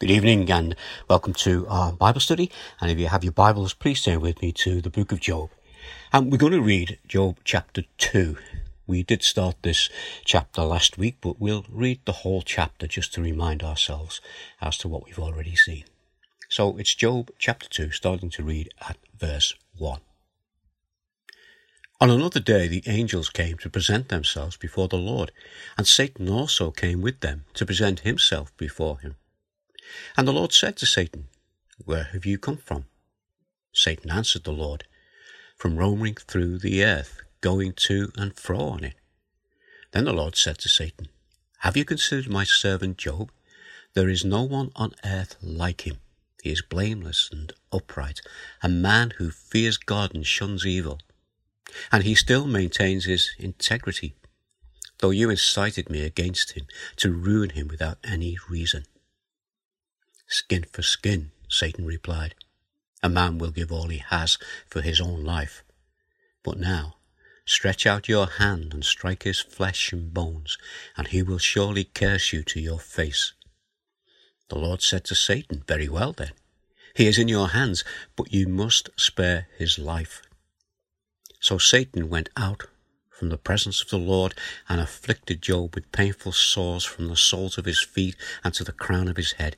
Good evening and welcome to our Bible study. And if you have your Bibles, please turn with me to the book of Job. And we're going to read Job chapter 2. We did start this chapter last week, but we'll read the whole chapter just to remind ourselves as to what we've already seen. So it's Job chapter 2, starting to read at verse 1. On another day the angels came to present themselves before the Lord, and Satan also came with them to present himself before him. And the Lord said to Satan, Where have you come from? Satan answered the Lord, From roaming through the earth, going to and fro on it. Then the Lord said to Satan, Have you considered my servant Job? There is no one on earth like him. He is blameless and upright, a man who fears God and shuns evil. And he still maintains his integrity, though you incited me against him to ruin him without any reason. Skin for skin, Satan replied. A man will give all he has for his own life. But now, stretch out your hand and strike his flesh and bones, and he will surely curse you to your face. The Lord said to Satan, Very well then. He is in your hands, but you must spare his life. So Satan went out from the presence of the Lord and afflicted Job with painful sores from the soles of his feet and to the crown of his head.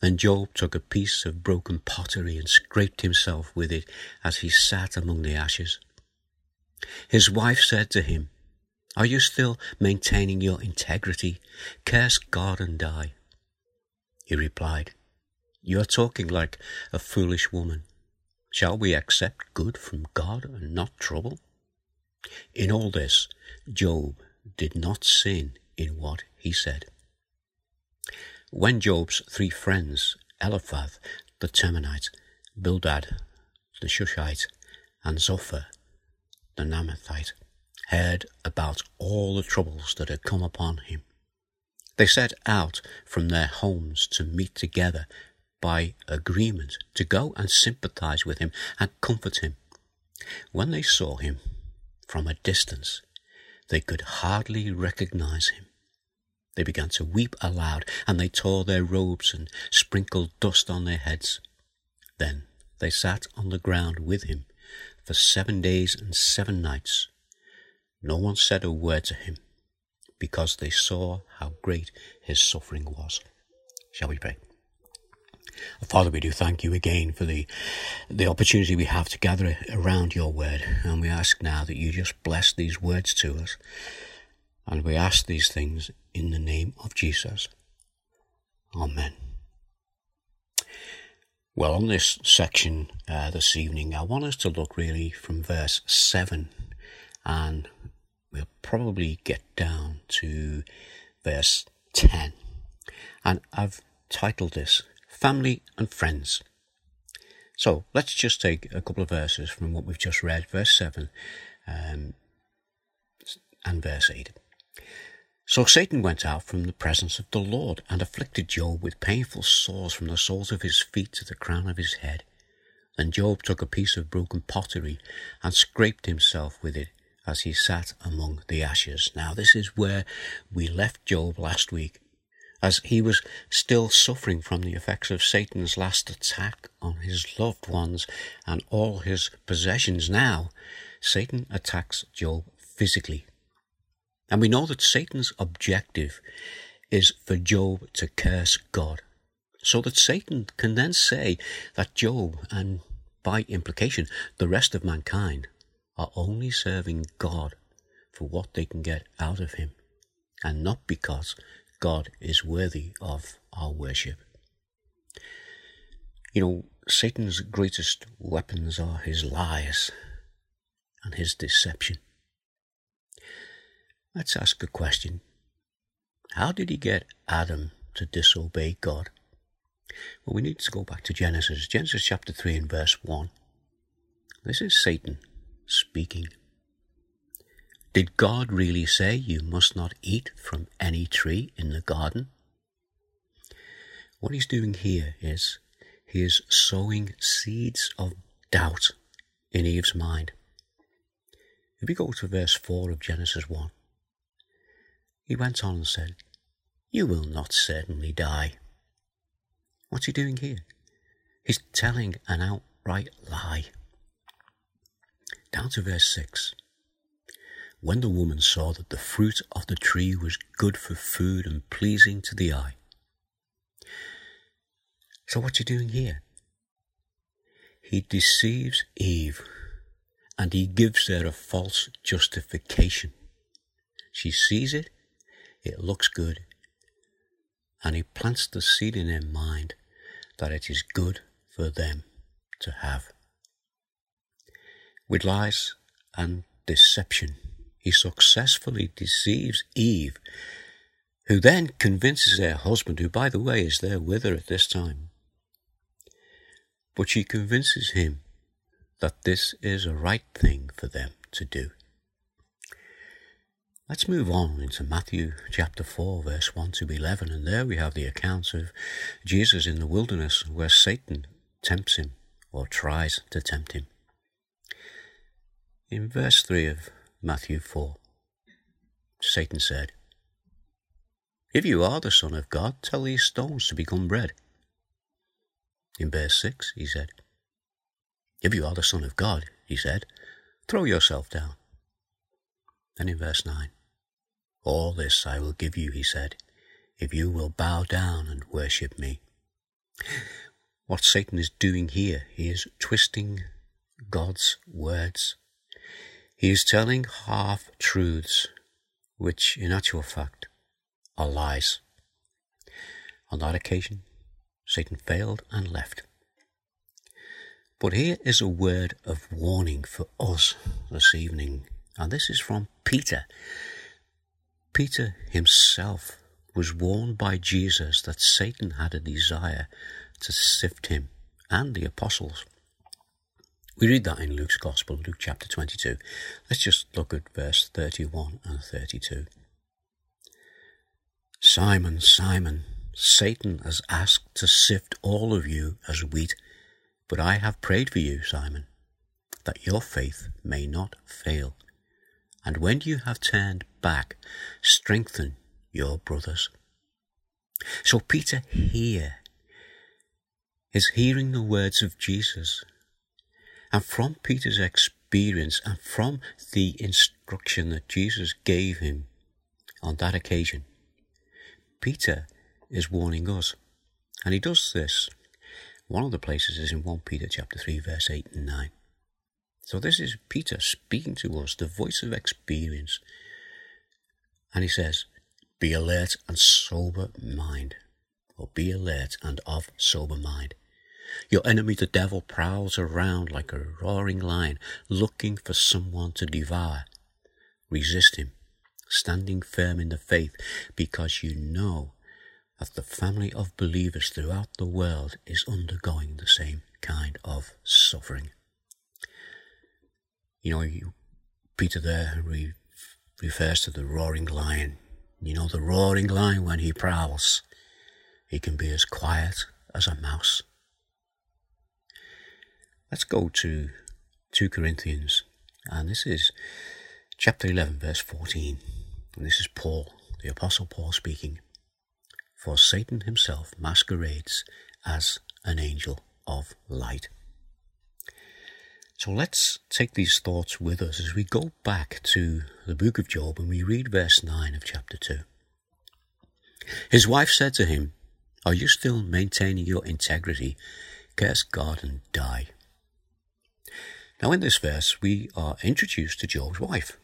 Then Job took a piece of broken pottery and scraped himself with it as he sat among the ashes. His wife said to him, Are you still maintaining your integrity? Curse God and die. He replied, You are talking like a foolish woman. Shall we accept good from God and not trouble? In all this, Job did not sin in what he said. When Job's three friends, Eliphaz the Temanite, Bildad the Shushite, and Zophar the Naamathite, heard about all the troubles that had come upon him, they set out from their homes to meet together by agreement to go and sympathize with him and comfort him. When they saw him from a distance, they could hardly recognize him. They began to weep aloud, and they tore their robes and sprinkled dust on their heads. Then they sat on the ground with him for seven days and seven nights. No one said a word to him, because they saw how great his suffering was. Shall we pray? Father, we do thank you again for the the opportunity we have to gather around your word, and we ask now that you just bless these words to us and we ask these things in the name of Jesus. Amen. Well, on this section uh, this evening, I want us to look really from verse 7 and we'll probably get down to verse 10. And I've titled this Family and Friends. So let's just take a couple of verses from what we've just read, verse 7 um, and verse 8. So Satan went out from the presence of the Lord and afflicted Job with painful sores from the soles of his feet to the crown of his head. Then Job took a piece of broken pottery and scraped himself with it as he sat among the ashes. Now, this is where we left Job last week, as he was still suffering from the effects of Satan's last attack on his loved ones and all his possessions. Now, Satan attacks Job physically and we know that Satan's objective is for Job to curse God. So that Satan can then say that Job, and by implication, the rest of mankind, are only serving God for what they can get out of him, and not because God is worthy of our worship. You know, Satan's greatest weapons are his lies and his deception. Let's ask a question. How did he get Adam to disobey God? Well, we need to go back to Genesis, Genesis chapter 3 and verse 1. This is Satan speaking. Did God really say you must not eat from any tree in the garden? What he's doing here is he is sowing seeds of doubt in Eve's mind. If we go to verse 4 of Genesis 1, he went on and said, You will not certainly die. What's he doing here? He's telling an outright lie. Down to verse 6. When the woman saw that the fruit of the tree was good for food and pleasing to the eye. So, what's he doing here? He deceives Eve and he gives her a false justification. She sees it, it looks good, and he plants the seed in their mind that it is good for them to have. With lies and deception, he successfully deceives Eve, who then convinces her husband, who, by the way, is there with her at this time. But she convinces him that this is a right thing for them to do. Let's move on into Matthew chapter 4, verse 1 to 11, and there we have the account of Jesus in the wilderness where Satan tempts him or tries to tempt him. In verse 3 of Matthew 4, Satan said, If you are the Son of God, tell these stones to become bread. In verse 6, he said, If you are the Son of God, he said, throw yourself down. And in verse 9, all this I will give you, he said, if you will bow down and worship me. What Satan is doing here, he is twisting God's words. He is telling half truths, which in actual fact are lies. On that occasion, Satan failed and left. But here is a word of warning for us this evening, and this is from Peter Peter himself was warned by Jesus that Satan had a desire to sift him and the apostles. We read that in Luke's Gospel, Luke chapter 22. Let's just look at verse 31 and 32. Simon, Simon, Satan has asked to sift all of you as wheat, but I have prayed for you, Simon, that your faith may not fail. And when you have turned back, strengthen your brothers. So Peter here is hearing the words of Jesus. And from Peter's experience and from the instruction that Jesus gave him on that occasion, Peter is warning us. And he does this. One of the places is in 1 Peter chapter 3 verse 8 and 9. So this is Peter speaking to us, the voice of experience. And he says, Be alert and sober mind, or be alert and of sober mind. Your enemy, the devil, prowls around like a roaring lion, looking for someone to devour. Resist him, standing firm in the faith, because you know that the family of believers throughout the world is undergoing the same kind of suffering. You know, Peter there re, refers to the roaring lion. You know, the roaring lion, when he prowls, he can be as quiet as a mouse. Let's go to 2 Corinthians, and this is chapter 11, verse 14. And this is Paul, the Apostle Paul speaking. For Satan himself masquerades as an angel of light. So let's take these thoughts with us as we go back to the book of Job and we read verse 9 of chapter 2. His wife said to him, Are you still maintaining your integrity? Curse God and die. Now, in this verse, we are introduced to Job's wife.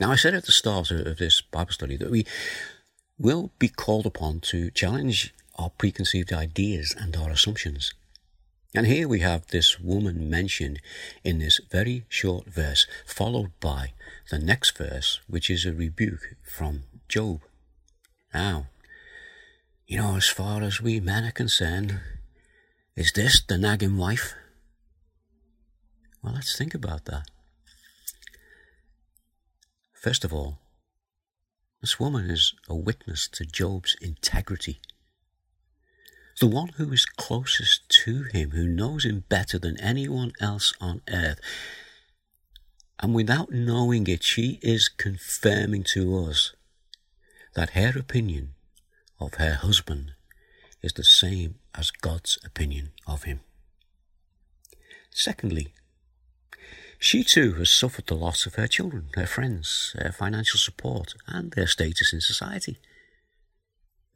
Now, I said at the start of this Bible study that we will be called upon to challenge our preconceived ideas and our assumptions. And here we have this woman mentioned in this very short verse, followed by the next verse, which is a rebuke from Job. Now, you know, as far as we men are concerned, is this the nagging wife? Well, let's think about that. First of all, this woman is a witness to Job's integrity the one who is closest to him, who knows him better than anyone else on earth. And without knowing it, she is confirming to us that her opinion of her husband is the same as God's opinion of him. Secondly, she too has suffered the loss of her children, her friends, her financial support, and their status in society.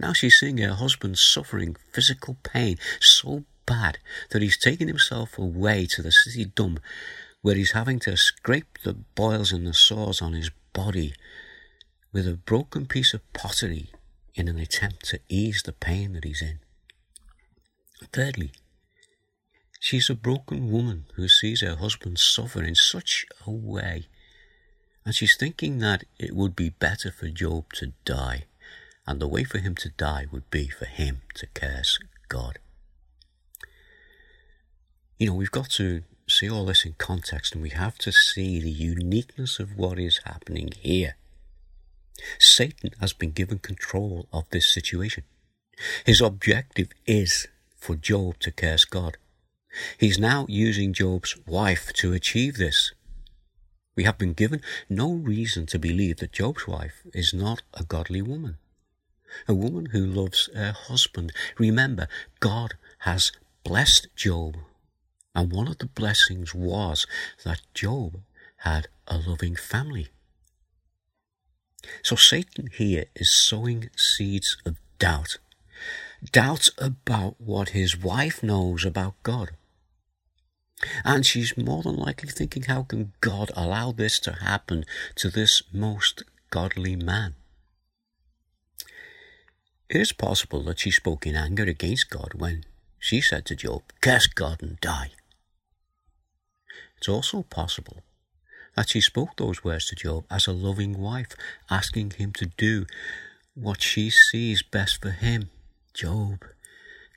Now she's seeing her husband suffering physical pain so bad that he's taken himself away to the city dump where he's having to scrape the boils and the sores on his body with a broken piece of pottery in an attempt to ease the pain that he's in. Thirdly, she's a broken woman who sees her husband suffer in such a way, and she's thinking that it would be better for Job to die, and the way for him to die would be for him to curse God. You know, we've got to see all this in context and we have to see the uniqueness of what is happening here. Satan has been given control of this situation. His objective is for Job to curse God. He's now using Job's wife to achieve this. We have been given no reason to believe that Job's wife is not a godly woman, a woman who loves her husband. Remember, God has blessed Job, and one of the blessings was that Job had a loving family. So Satan here is sowing seeds of doubt. Doubt about what his wife knows about God. And she's more than likely thinking, how can God allow this to happen to this most godly man? It is possible that she spoke in anger against God when she said to Job, Curse God and die. It's also possible that she spoke those words to Job as a loving wife, asking him to do what she sees best for him. Job,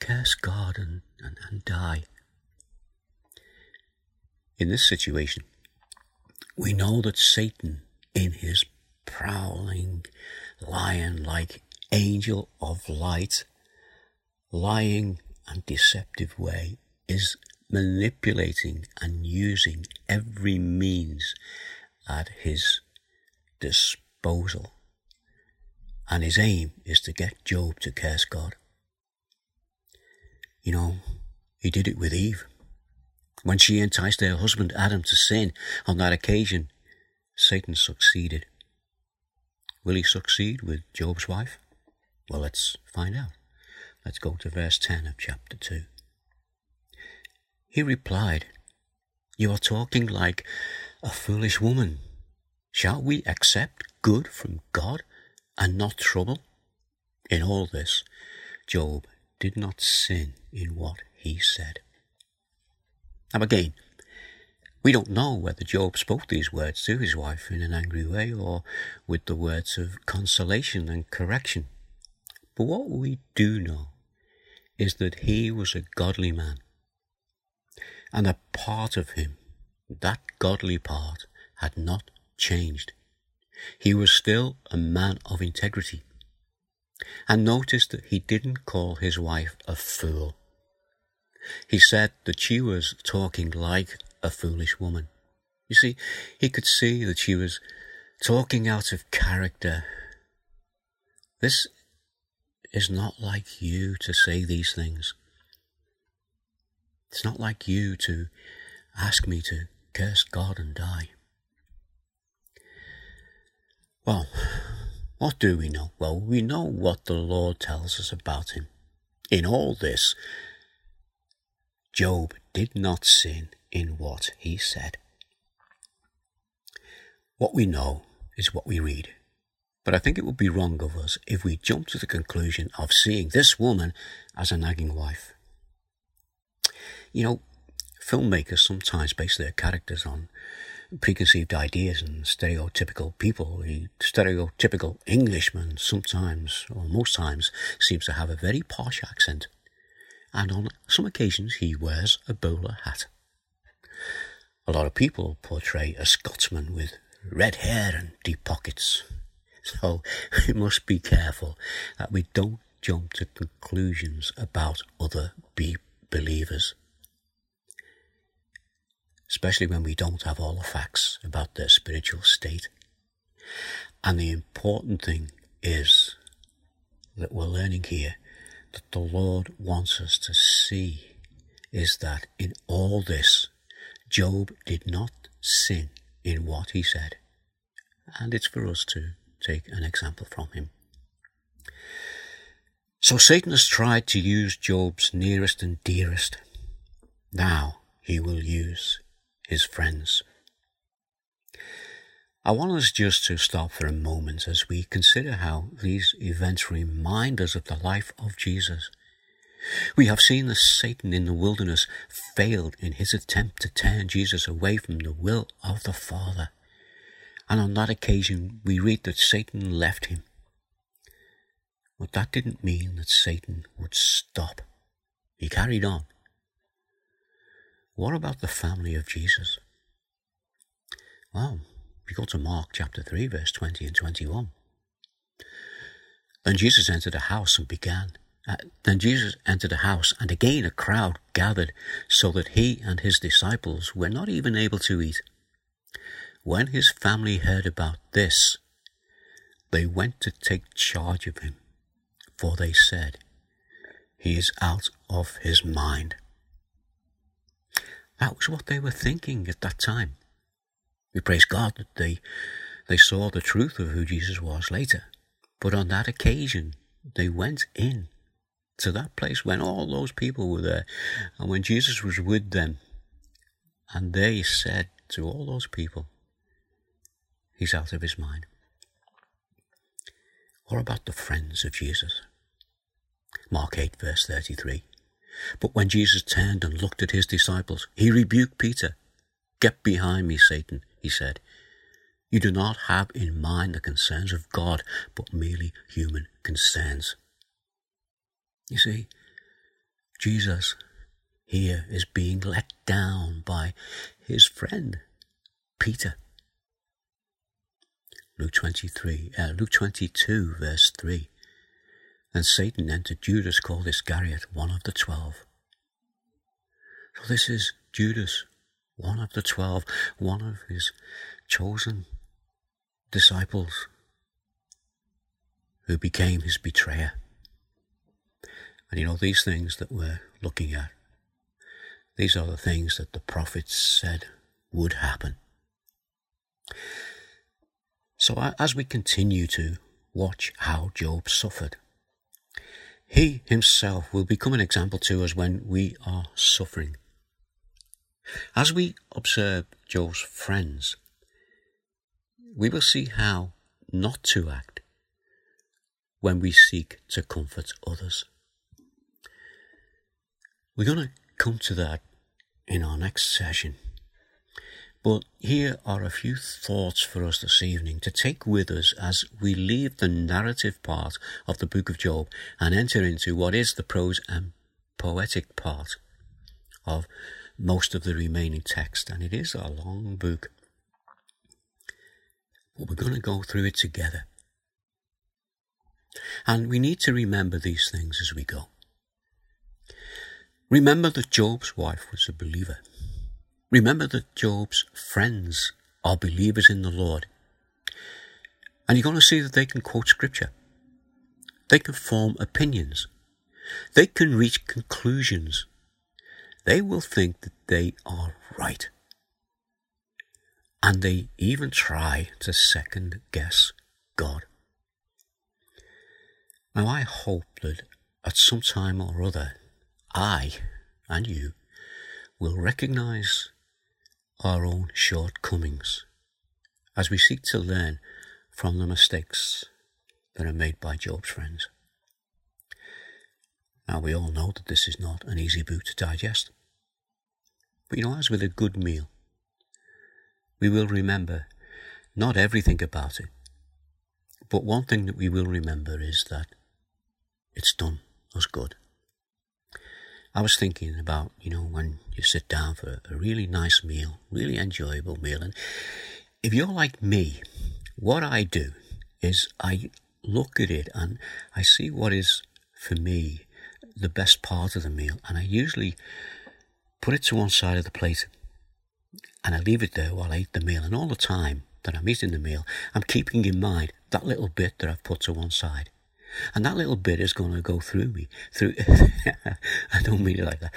curse God and, and, and die. In this situation, we know that Satan, in his prowling, lion like angel of light, lying and deceptive way, is manipulating and using every means at his disposal. And his aim is to get Job to curse God. You know, he did it with Eve. When she enticed her husband Adam to sin on that occasion, Satan succeeded. Will he succeed with Job's wife? Well, let's find out. Let's go to verse 10 of chapter 2. He replied, You are talking like a foolish woman. Shall we accept good from God and not trouble? In all this, Job did not sin in what he said. Now, again, we don't know whether Job spoke these words to his wife in an angry way or with the words of consolation and correction. But what we do know is that he was a godly man and a part of him, that godly part, had not changed. He was still a man of integrity. And notice that he didn't call his wife a fool. He said that she was talking like a foolish woman. You see, he could see that she was talking out of character. This is not like you to say these things. It's not like you to ask me to curse God and die. Well, what do we know? Well, we know what the Lord tells us about him. In all this, Job did not sin in what he said. What we know is what we read. But I think it would be wrong of us if we jump to the conclusion of seeing this woman as a nagging wife. You know, filmmakers sometimes base their characters on preconceived ideas and stereotypical people. The stereotypical Englishman sometimes, or most times, seems to have a very posh accent, and on some occasions he wears a bowler hat. A lot of people portray a Scotsman with red hair and deep pockets. So we must be careful that we don't jump to conclusions about other be- believers especially when we don't have all the facts about their spiritual state. And the important thing is that we're learning here that the Lord wants us to see is that in all this, Job did not sin in what he said. And it's for us to take an example from him. So Satan has tried to use Job's nearest and dearest. Now he will use his friends. I want us just to stop for a moment as we consider how these events remind us of the life of Jesus. We have seen that Satan in the wilderness failed in his attempt to turn Jesus away from the will of the Father. And on that occasion, we read that Satan left him. But that didn't mean that Satan would stop. He carried on. What about the family of Jesus? Well, we go to Mark chapter 3, verse 20 and 21. Then Jesus entered a house and began. Uh, then Jesus entered a house, and again a crowd gathered, so that he and his disciples were not even able to eat. When his family heard about this, they went to take charge of him, for they said, He is out of his mind. That was what they were thinking at that time. We praise God that they, they saw the truth of who Jesus was later. But on that occasion, they went in to that place when all those people were there and when Jesus was with them. And they said to all those people, He's out of his mind. Or about the friends of Jesus? Mark 8, verse 33. But when Jesus turned and looked at his disciples, he rebuked Peter. Get behind me, Satan he said. You do not have in mind the concerns of God, but merely human concerns. You see, Jesus here is being let down by his friend, Peter. Luke 23, uh, Luke 22, verse 3. And Satan entered Judas called this Iscariot, one of the twelve. So this is Judas one of the twelve, one of his chosen disciples who became his betrayer. And you know, these things that we're looking at, these are the things that the prophets said would happen. So as we continue to watch how Job suffered, he himself will become an example to us when we are suffering. As we observe Job's friends, we will see how not to act when we seek to comfort others. We're going to come to that in our next session. But here are a few thoughts for us this evening to take with us as we leave the narrative part of the book of Job and enter into what is the prose and poetic part of most of the remaining text, and it is a long book. But we're going to go through it together. And we need to remember these things as we go. Remember that Job's wife was a believer. Remember that Job's friends are believers in the Lord. And you're going to see that they can quote scripture. They can form opinions. They can reach conclusions they will think that they are right. And they even try to second guess God. Now, I hope that at some time or other, I and you will recognize our own shortcomings as we seek to learn from the mistakes that are made by Job's friends. Now, we all know that this is not an easy book to digest. But you know, as with a good meal, we will remember not everything about it, but one thing that we will remember is that it's done us good. I was thinking about, you know, when you sit down for a really nice meal, really enjoyable meal, and if you're like me, what I do is I look at it and I see what is for me the best part of the meal. And I usually put it to one side of the plate and I leave it there while I eat the meal. And all the time that I'm eating the meal, I'm keeping in mind that little bit that I've put to one side. And that little bit is going to go through me. Through, I don't mean it like that.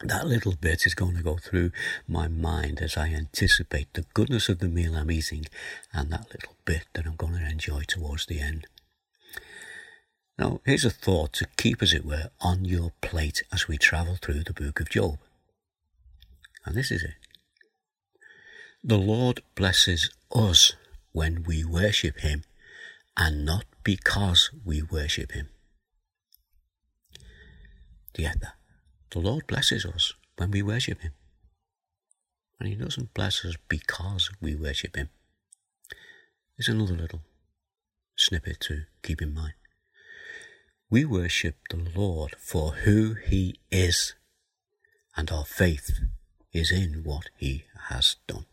That little bit is going to go through my mind as I anticipate the goodness of the meal I'm eating and that little bit that I'm going to enjoy towards the end. Now, here's a thought to keep, as it were, on your plate as we travel through the book of Job. And this is it. The Lord blesses us when we worship Him and not because we worship Him. Do? The Lord blesses us when we worship Him. And He doesn't bless us because we worship Him. There's another little snippet to keep in mind. We worship the Lord for who He is, and our faith is in what He has done.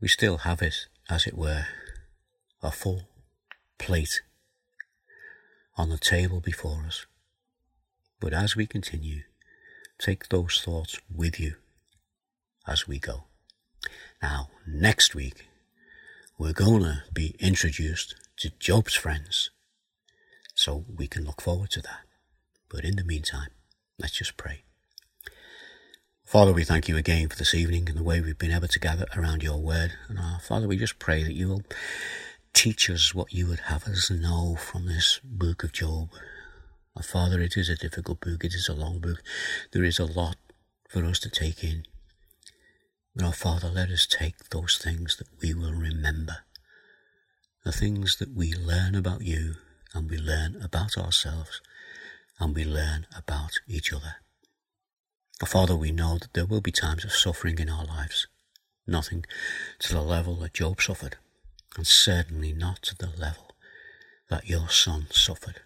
We still have it, as it were, a full plate on the table before us. But as we continue, take those thoughts with you as we go. Now, next week, we're going to be introduced to Job's friends. So we can look forward to that. But in the meantime, let's just pray. Father, we thank you again for this evening and the way we've been able to gather around your word. And our Father, we just pray that you will teach us what you would have us know from this book of Job. Our Father, it is a difficult book, it is a long book. There is a lot for us to take in. But our Father, let us take those things that we will remember the things that we learn about you and we learn about ourselves and we learn about each other. Father, we know that there will be times of suffering in our lives, nothing to the level that Job suffered, and certainly not to the level that your son suffered.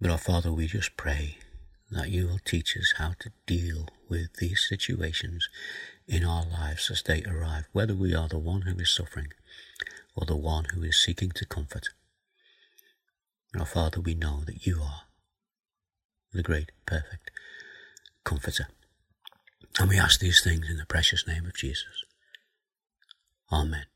But our Father, we just pray that you will teach us how to deal with these situations in our lives as they arrive, whether we are the one who is suffering or the one who is seeking to comfort. Our Father, we know that you are the great, perfect Comforter. And we ask these things in the precious name of Jesus. Amen.